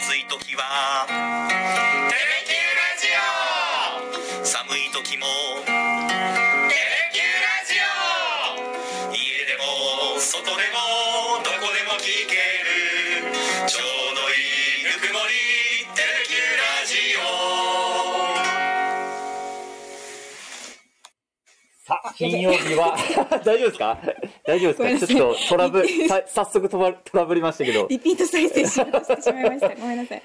暑い時は「テレキューラジオ」寒い時も「テレキューラジオ」家でも外でもどこでも聞ける。ちょうどいいぬくもり「テレキューラジオ」さあ、金曜日は、大丈夫ですか？大丈夫ですか？ちょっとトラブ、さ早速トラトラブりましたけど、リピート再生しようとしてしまいました。ごめんなさい。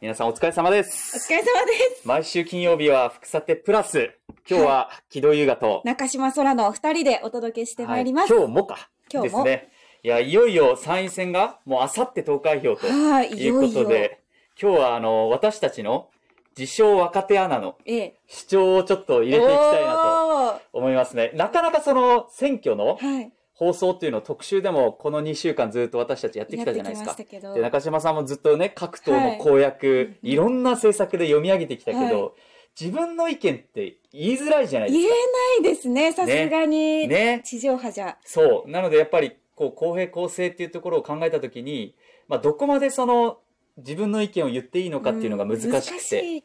皆さんお疲れ様でおす。疲れ様です。毎週金曜日は福さてプラス、今日は木戸優雅と、中島空のお二人でお届けしてまいります。はい今日もか。今日も？ですね。いや、いよいよ参院選がもうあさって投開票とはい、いいうこよいよ。とで、今日はあの、私たちの自称若手アナのええ。主張をちょっと入れていきたいなと思いますね。なかなかその選挙のはい。放送っていうのを特集でもこの2週間ずっと私たちやってきたじゃないですかで、中島さんもずっとね、各党の公約、い、ろんな政策で読み上げてきたけど、はい自分の意見って言いづらいじゃないで言えすか。ないですね、さすがに。ね。地上波じゃ。そう。なのでやっぱり、こう、公平公正っていうところを考えたときに、まあ、どこまでその、自分の意見を言っていいのかっていうのが難しくて。うん。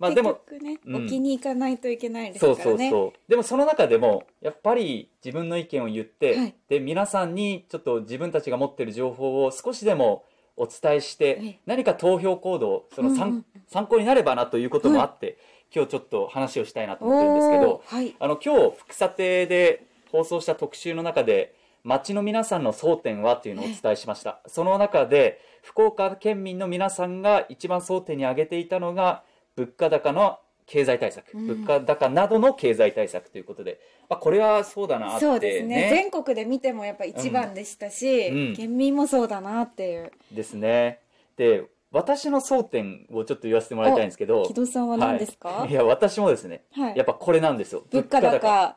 まあでも、ね、うん置きに行かないといけないですそうからね。そうそう。でもその中でも、やっぱり自分の意見を言って、はいで、皆さんにちょっと自分たちが持ってる情報を少しでもお伝えして、ええ何か投票行動、その参,、うんうん参考になればなということもあって、今日ちょっと話をしたいなと思ってるんですけどはい。あの、今日、福さてで放送した特集の中で、街の皆さんの争点はというのをお伝えしました。その中で、福岡県民の皆さんが一番争点に挙げていたのが、物価高の経済対策、うん物価高などの経済対策ということで、まあ、これはそうだなって、ね。そうですね全国で見てもやっぱ一番でしたし、うん県民もそうだなっていう。ですね。で、私の争点をちょっと言わせてもらいたいんですけど、木戸さんは何ですか、はい、いや、私もですね、はいやっぱこれなんですよ。物価高。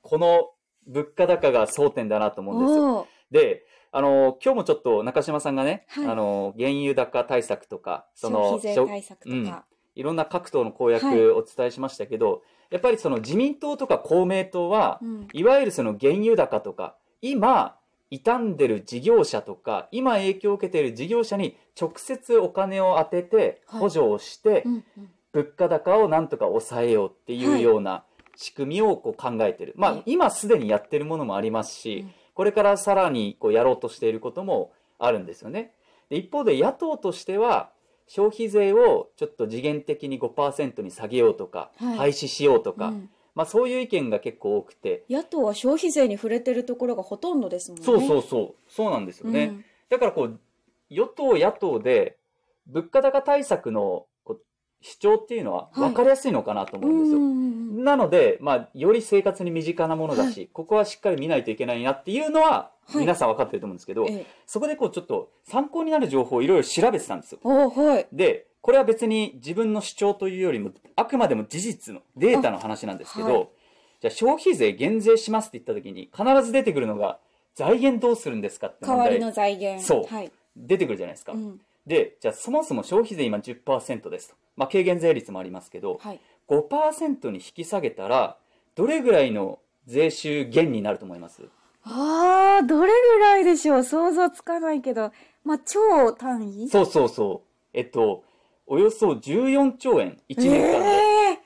この物価高が争点だなと思うんですよ。で、あの、今日もちょっと中島さんがね、はいあの、原油高対策とか、そ消の、費税対策とか。うんいろんな各党の公はい。約お伝えしましたけど、やっぱりその自民党とか公明党は、うん。いわゆるその原油高とか、今、傷んでる事業者とか、今影響を受けている事業者に直接お金を当てて、はい。補助をして、うんうん。物価高をなんとか抑えようっていうような仕組みをこう考えてる。まあはい、今すでにやってるものもありますし、うん。これからさらにこうやろうとしていることもあるんですよね。で一方で野党としては、消費税をちょっと次元的に5%に下げようとか、はい。廃止しようとか、うん。まあそういう意見が結構多くて、野党は消費税に触れてるところがほとんどですもんね。そうそうそう、そうなんですよね。うん。だからこう、与党、野党で物価高対策の主張っていうのは分かりやすいのかなと思うんですよ。うんうんうんなので、まあ、より生活に身近なものだし、ここはしっかり見ないといけないなっていうのは、はい皆さん分かってると思うんですけど、ええそこでこうちょっと参考になる情報をいろいろ調べてたんですよ。で、これは別に自分の主張というよりも、あくまでも事実のデータの話なんですけど、じゃあ消費税減税しますって言った時に、必ず出てくるのが、財源どうするんですかって問題代わりの財源。そうはい。出てくるじゃないですか。うん。で、じゃあそもそも消費税今10%ですと。まあ、軽減税率もありますけど、はい。5%に引き下げたら、どれぐらいの税収減になると思います？あー、どれぐらいでしょう？想像つかないけど、まあ、超単位？そうそうそう。えっと、およそ14兆円、1年間で。ええ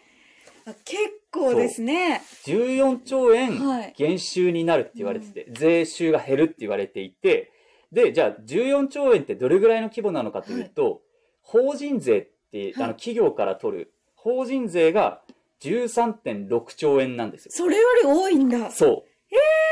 あ結構ですね。14兆円はい減収になるって言われてて、税収が減るって言われていて、で、じゃあ14兆円ってどれぐらいの規模なのかというと、法人税って、あはいの企業から取る法人税が13.6兆円なんですよ。それより多いんだ。そ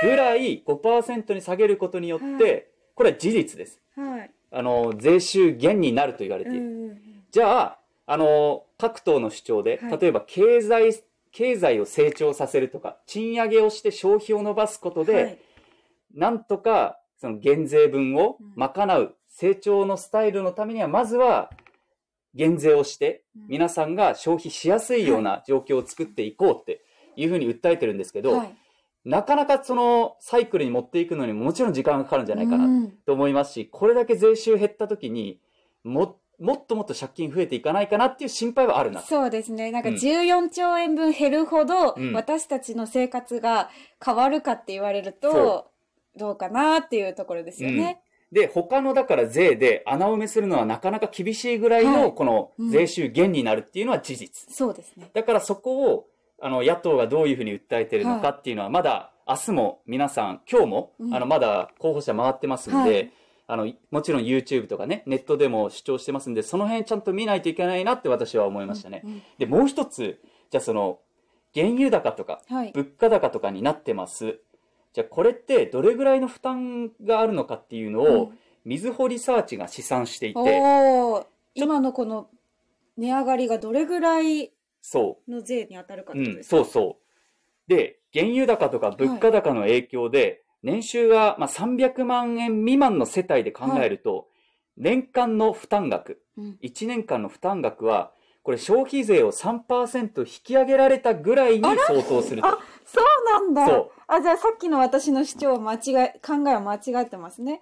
う。ぐらい5%に下げることによって、はいこれは事実です。はい。あの、税収減になると言われている。うんじゃあ、あの、各党の主張で、はい例えば経済、経済を成長させるとか、賃上げをして消費を伸ばすことで、はいなんとか、その減税分を賄う成長のスタイルのためには、まずは、減税をして、うん。皆さんが消費しやすいような状況を作っていこうっていうふうに訴えてるんですけど、はい。なかなかそのサイクルに持っていくのにもちろん時間がかかるんじゃないかうなん。と思いますし、これだけ税収減った時にも、もっともっと借金増えていかないかなっていう心配はあるな。そうですね。なんかうん。14兆円分減るほど、うん。私たちの生活が変わるかって言われるそと、どうかなっていうところですよね。で、他のだから税で穴埋めするのはなかなか厳しいぐらいはいのこの税収減になるっていうのは事実。そうですね。だからそこを、あの、野党がどういうふうに訴えてるのかっていうのは、まだ明日も皆さん、今日も、うんあの、まだ候補者回ってますんで、はいあの、もちろん YouTube とかね、ネットでも主張してますんで、その辺ちゃんと見ないといけないなって私は思いましたね。うんで、もう一つ、じゃあその、原油高とか、はい。物価高とかになってます。じゃあこれってどれぐらいの負担があるのかっていうのを、うん。みずほリサーチが試算していて、今のこの値上がりがどれぐらいその税に当たるかっう。うん、てことですか、そうそう。で、原油高とか物価高の影響で、年収が、まあ、300万円未満の世帯で考えると、年間の負担額、うん。1年間の負担額は、これ消費税を3%引き上げられたぐらいに相当するとあ。そうなんだ。そうあ、じゃあさっきの私の主張は間違え、考えは間違ってますね。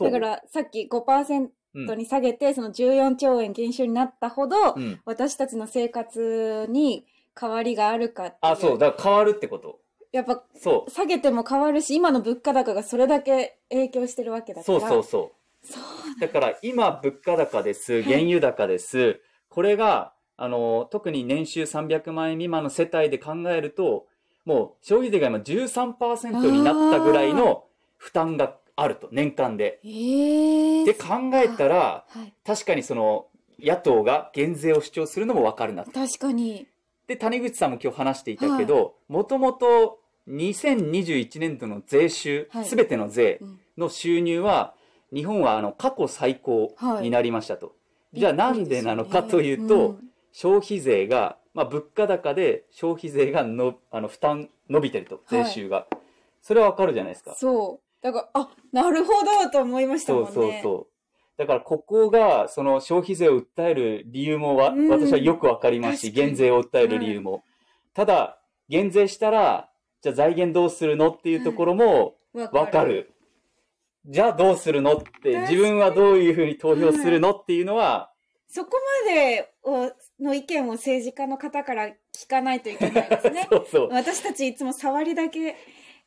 だからさっき5%うんに下げて、その14兆円減収になったほど、うん。私たちの生活に変わりがあるか。あ、そう、だから変わるってこと。やっぱそう。下げても変わるし、今の物価高がそれだけ影響してるわけだかそうら。そうそう。そうだから今物価高です、原油高です。これが、あの、特に年収300万円未満の世帯で考えると、もう消費税が今13%になったぐらいの負担があると、年間で。ええで考えたら、はい。確かにその、野党が減税を主張するのもわかるなと。確かに。で、谷口さんも今日話していたけど、もともと2021年度の税収は、いすべての税うんの収入は、日本はあの過去最高になりましたと。じゃあなんでなのかというと、ん消費税が、まあ、物価高で消費税がのあの負担伸びてると、税収が。それはわかるじゃないですか。そう。だから、あ、なるほどと思いましたもんそうね。そうそう。だからここが、その消費税を訴える理由もわ、うん私はよくわかりますし、減税を訴える理由も。ただ、減税したら、じゃあ財源どうするのっていうところもわわかる。じゃあどうするのって、自分はどういうふうに投票するのっていうのは、そこまでをの意見を政治家の方から聞かないといけないですね。そうそう。私たちいつも触りだけ、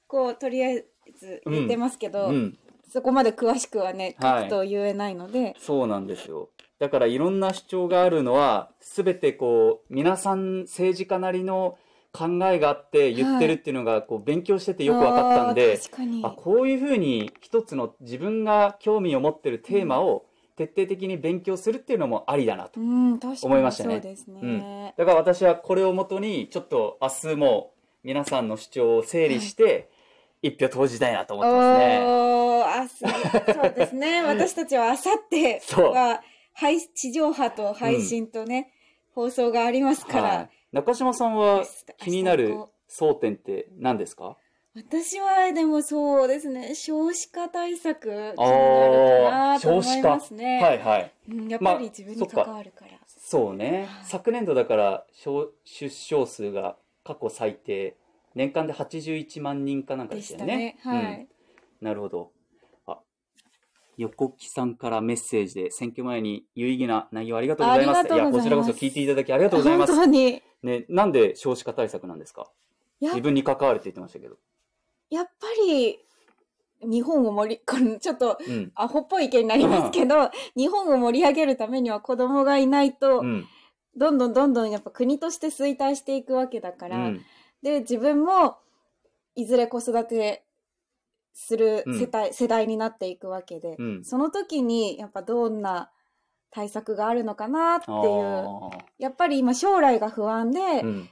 こう、とりあえず言ってますけど、うん。そこまで詳しくはね、はい書くと言えないので、そうなんですよ。だからいろんな主張があるのは、すべてこう、皆さん政治家なりの考えがあって言ってるっていうのが、こう、勉強しててよく分かったんあで。あ、こういうふうに一つの自分が興味を持ってるテーマを徹底的に勉強するっていうのもありだなと。思いましたねそうですね。だから私はこれをもとに、ちょっと明日も皆さんの主張を整理して、一票投じたいなと思ってますね。おー、明日、そうですね。私たちは明後日そうは、配地上波と配信とね、放送がありますから、はい。中島さんは気になる争点って何ですか？私はでもそうですね、少子化対策気になるかなと思い。ますね。はいはい。うんやっまあぱり自分に関わるから。そうねはい。昨年度だから、小出生数が過去最低。年間で81万人かなんかででしたよねしたね。。はい。うんなるほど。あ、横木さんからメッセージで、選挙前に有意義な内容ありがとうございます。いますや、こちらこそ聞いていただきありがとうございます。本当に。ね、なんで少子化対策なんですか？や自分に関わるって言ってましたけど。やっぱり、日本を盛り、このちょっと、うん。アホっぽい意見になりますけど、日本を盛り上げるためには子供がいないと、うん。どんどんどんどんやっぱ国として衰退していくわけだから、うん。で、自分も、いずれ子育てする世帯、世代になっていくわけで、うん。その時に、やっぱどんな対策があるのかなっていう、あやっぱり今将来が不安で。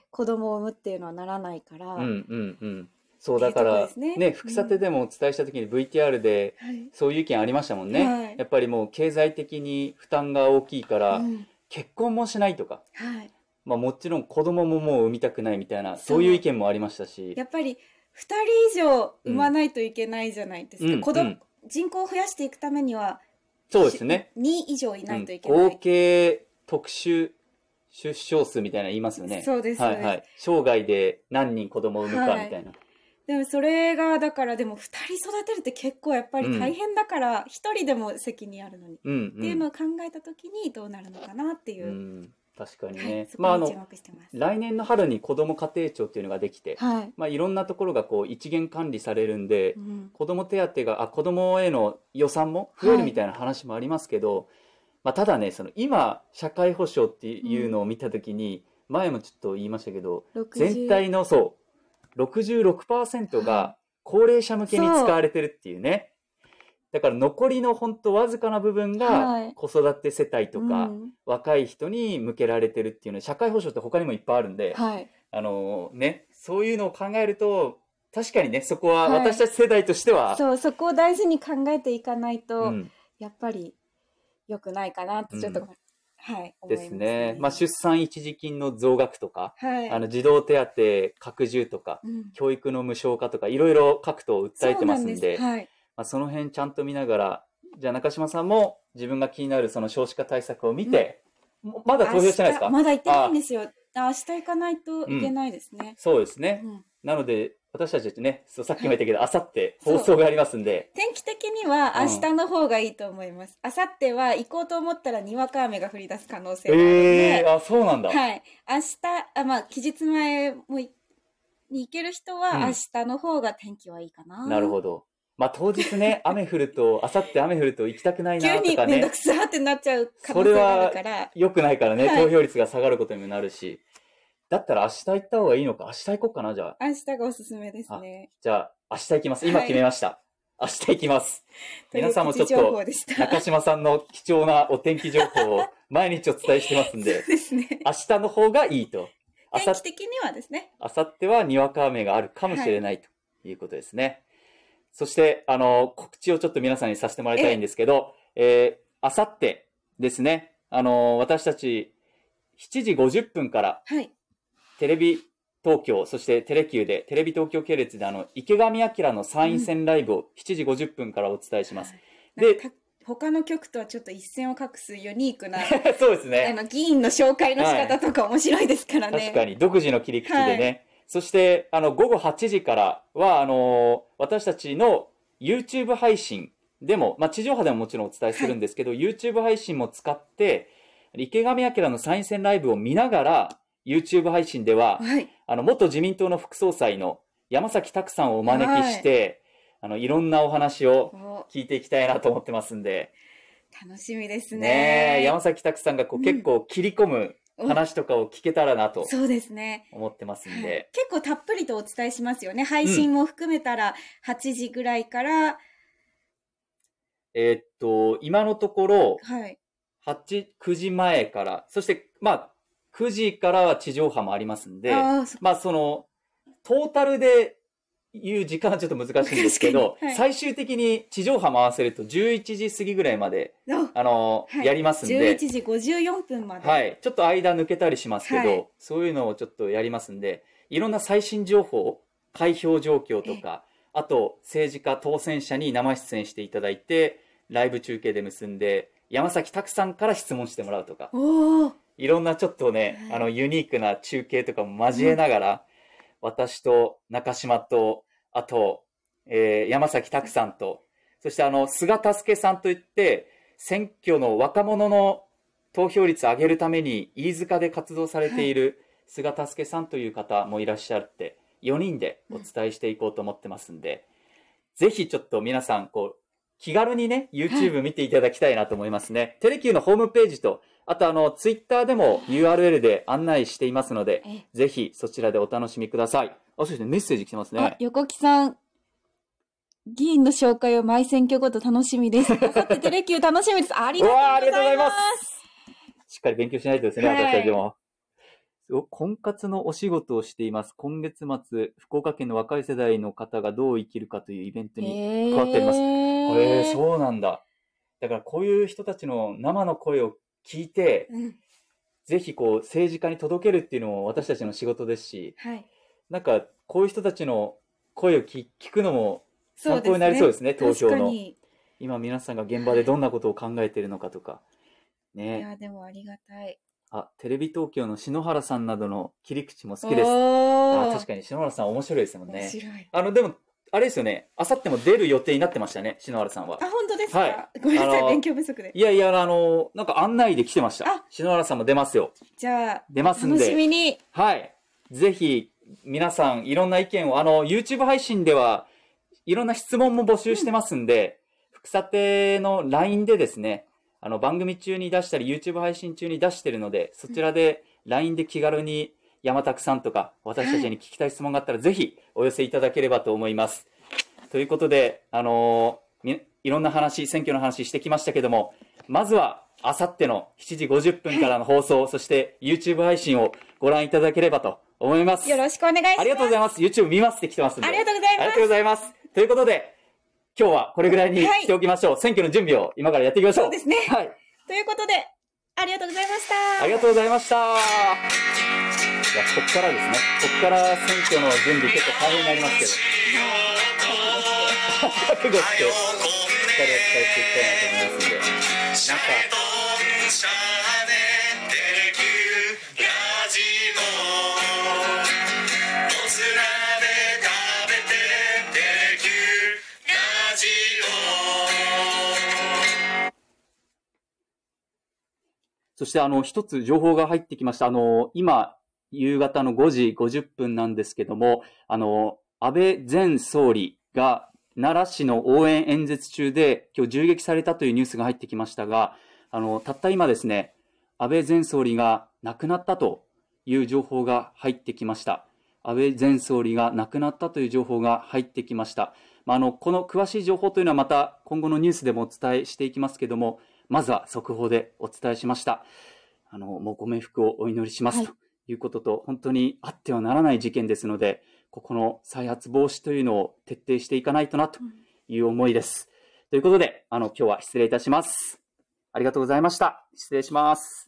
子供を産むっていうのはならないから、うんうんうん。そう、だからね。ね、副査定でもお伝えした時に VTR で、はい。そういう意見ありましたもんね。はい。やっぱりもう経済的に負担が大きいから、うん。結婚もしないとか、はい。まあもちろん子供ももう産みたくないみたいな、そういう意見もありましたし。や、っぱり二人以上産まないといけないじゃないですか。うん子供、うん人口を増やしていくためには、そうですね。2以上いないといけうん合ない。計特殊出生数みたいなの言いますよね。そうですはいはい。生涯で何人子供を産むかみたいな。でもそれが、だからでも二人育てるって結構やっぱり大変だから、一人でも責任あるのに。うん、うん。っていうのを考えた時にどうなるのかなっていうう。ん確かにはいまあ、あの。来年の春に子ども家庭庁っていうのができて、はい。まあ、いろんなところがこう一元管理されるんで、うん。子ども手当があ子どもへの予算も増えるみたいな話もありますけど、まあ、ただねその今社会保障っていうのを見た時に、前もちょっと言いましたけど60全体のそう66%が高齢者向けに使われてるっていうねだから残りの本当わずかな部分はいが子育て世帯とかうん若い人に向けられてるっていうのは社会保障って他にもいっぱいあるんで、はい。あのね、そういうのを考えると、確かにね、そこははい私たち世代としては、そう、そこを大事に考えていかないと、うんやっぱり良くないかなってちょっと、うんはい、でますすね。まあ、出産一時金の増額とか、はい。あの児童手当拡充とか、うん教育の無償化とか、いろいろ各党訴えてますんで、はい。まあ、その辺ちゃんと見ながら、じゃあ中島さんも自分が気になるその少子化対策を見て、もまだ投票してないですか？まだ行ってないんですよ。明日行かないといけないですね。そうですね。うんなので、私たちね、そうさっきも言ったけど、あさって放送がありますんで、天気的にはうん明日の方がいいと思います。明後日は行こうと思ったらにわか雨が降り出す可能性があるので、ええー、あ、そうなんだ。はい。明日、あ、まあ、期日前もいに行ける人うんは明日の方が天気はいいかな。なるほど。まあ当日ね、雨降ると、あさって雨降ると行きたくないな急にとかねめんどく、さーってなっちゃう可能性があるから。良くないからね、はい投票率が下がることにもなるし。だったら明日行った方がいいのか明日行こうかな、じゃあ。明日がおすすめですね。じゃあ、明日行きます。今決めました。明日行きます。皆さんもちょっと。中島さんの貴重なお天気情報を毎日お伝えしてますんで ですね。明日の方がいいと。あさ天気的にはですね。あさってはにわか雨があるかもしれないということですね。そして、あの、告知をちょっと皆さんにさせてもらいたいんですけど、えーあさってですね、あの、私たち7時50分からはい。テレビ東京、そしてテレキューで、テレビ東京系列であの、池上彰の参院選ライブを7時50分からお伝えします。でなんか他の局とはちょっと一線を画すユニークな、そうですあね。の、議員の紹介の仕方とか面白いですからね。確かに、独自の切り口でね。はそして、あの、午後8時からは、あの、私たちの YouTube 配信でも、まあ、地上波でももちろんお伝えするんですけど、YouTube 配信も使って、池上彰の参院選ライブを見ながら、YouTube 配信では、はい。あの、元自民党の副総裁の山崎拓さんをお招きして、い、あの、いろんなお話をお。聞いていきたいなと思ってますんで、楽しみですね。ねえ山崎拓さんがこう、うん。結構切り込む話とかを聞けたらなとそうですね。思ってますんはいで、結構たっぷりとお伝えしますよね。配信も含めたら8時ぐらいから、えーっと、今のところ、はい。8、9時前から、そして、まあ、9時からは地上波もありますんで、まあ、その、トータルで言う時間はちょっと難しいんですけど、はい。最終的に地上波回せると11時過ぎぐらいまで、ああの、はい。やりますん11で、時54分まで。はい、ちょっと間抜けたりしますけど、はい。そういうのをちょっとやりますんで、いろんな最新情報、開票状況とか、あと政治家、当選者に生出演していただいて、ライブ中継で結んで、山崎拓さんから質問してもらうとか。いろんなちょっとね、はい。あの、ユニークな中継とかも交えながら、私と中島と、あと、えー山崎拓さんと、そしてあの、菅助さんといって、選挙の若者の投票率上げるために、飯塚で活動されている菅助さんという方もいらっしゃって、4人でお伝えしていこうと思ってますんで、ぜひちょっと皆さん、こう、気軽にね、YouTube 見ていただきたいなと思いますね。テレキューのホームページと、あとあの、Twitter でも URL で案内していますので、えぜひそちらでお楽しみください。あ、そうですね、メッセージ来てますあね、。横木さん。議員の紹介を毎選挙ごと楽しみです。あさってテレキュー楽しみです。ありがとうございます。ありがとうございますしっかり勉強しないとですね、はい私たちも。お婚活のお仕事をしています。今月末、福岡県の若い世代の方がどう生きるかというイベントにへ加わっております。ーへえそうなんだ。だからこういう人たちの生の声を聞いて、うんぜひこう政治家に届けるっていうのも私たちの仕事ですし、はい。なんかこういう人たちの声を聞聞くのも参考になりそうですね投票の。今皆さんが現場でどんなことを考えているのかとか。いね。や、でもありがたい。あ、テレビ東京の篠原さんなどの切り口も好きです。あ確かに篠原さん面白いですもんね。面白い。あの、でも、あれですよね、あさっても出る予定になってましたね、篠原さんは。あ、本当ですか、はいごめんなさい、勉強不足で。いやいや、あの、なんか案内で来てましたあ。篠原さんも出ますよ。じゃあ、出ますん楽しみで。に。はい。ぜひ、皆さん、いろんな意見を、あの、YouTube 配信では、いろんな質問も募集してますんで、福さての LINE でですね、あの、番組中に出したり、YouTube 配信中に出してるので、そちらで LINE で気軽に山拓さんとか、私たちに聞きたい質問があったら、ぜひお寄せいただければと思います。ということで、あのーみいろんな話、選挙の話してきましたけども、まずは、あさっての7時50分からの放送、そして YouTube 配信をご覧いただければと思います。よろしくお願いします。ありがとうございます。YouTube 見ますって来てますんで。ありがとうございますありがとうございます。ということで、今日はこれぐらいにはいしておきましょう。選挙の準備を今からやっていきましょう。そうですねはい。ということで、ありがとうございました。ありがとうございました。いや、こっからですね。こっから選挙の準備結構大変になりますけど。覚悟して、しっかりお伝えしていきたいなと思いますんで。なんか、そしてあの、一つ情報が入ってきました。あの、今、夕方の5時50分なんですけども、あの、安倍前総理が奈良市の応援演説中で今日銃撃されたというニュースが入ってきましたが、あの、たった今ですね、安倍前総理が亡くなったという情報が入ってきました。安倍前総理が亡くなったという情報が入ってきました。まあ、あの、この詳しい情報というのはまた今後のニュースでもお伝えしていきますけども、まずは速報でお伝えしました。あの、もうご冥福をお祈りします、はいいうことと、本当にあってはならない事件ですので、ここの再発防止というのを徹底していかないとなという思いです。ということで、あの、今日は失礼いたします。ありがとうございました。失礼します。